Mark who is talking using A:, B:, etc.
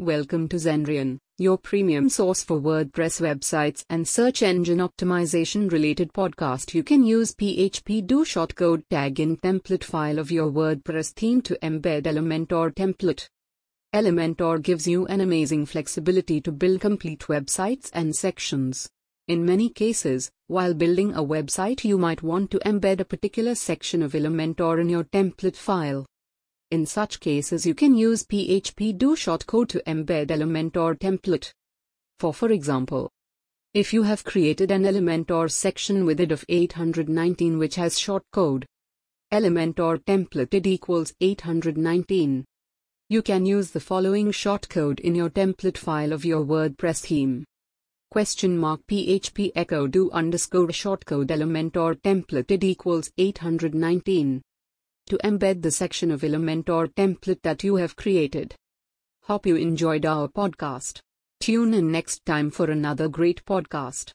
A: Welcome to Xenrion, your premium source for WordPress websites and search engine optimization related podcast. You can use PHP do shortcode tag in template file of your WordPress theme to embed Elementor template. Elementor gives you an amazing flexibility to build complete websites and sections. In many cases, while building a website, you might want to embed a particular section of Elementor in your template file. In such cases you can use PHP do shortcode to embed Elementor template. For for example, if you have created an Elementor section with id of 819 which has shortcode Elementor template id equals 819. You can use the following shortcode in your template file of your WordPress theme. Question mark PHP echo do underscore shortcode Elementor template id equals 819 to embed the section of Elementor template that you have created. Hope you enjoyed our podcast. Tune in next time for another great podcast.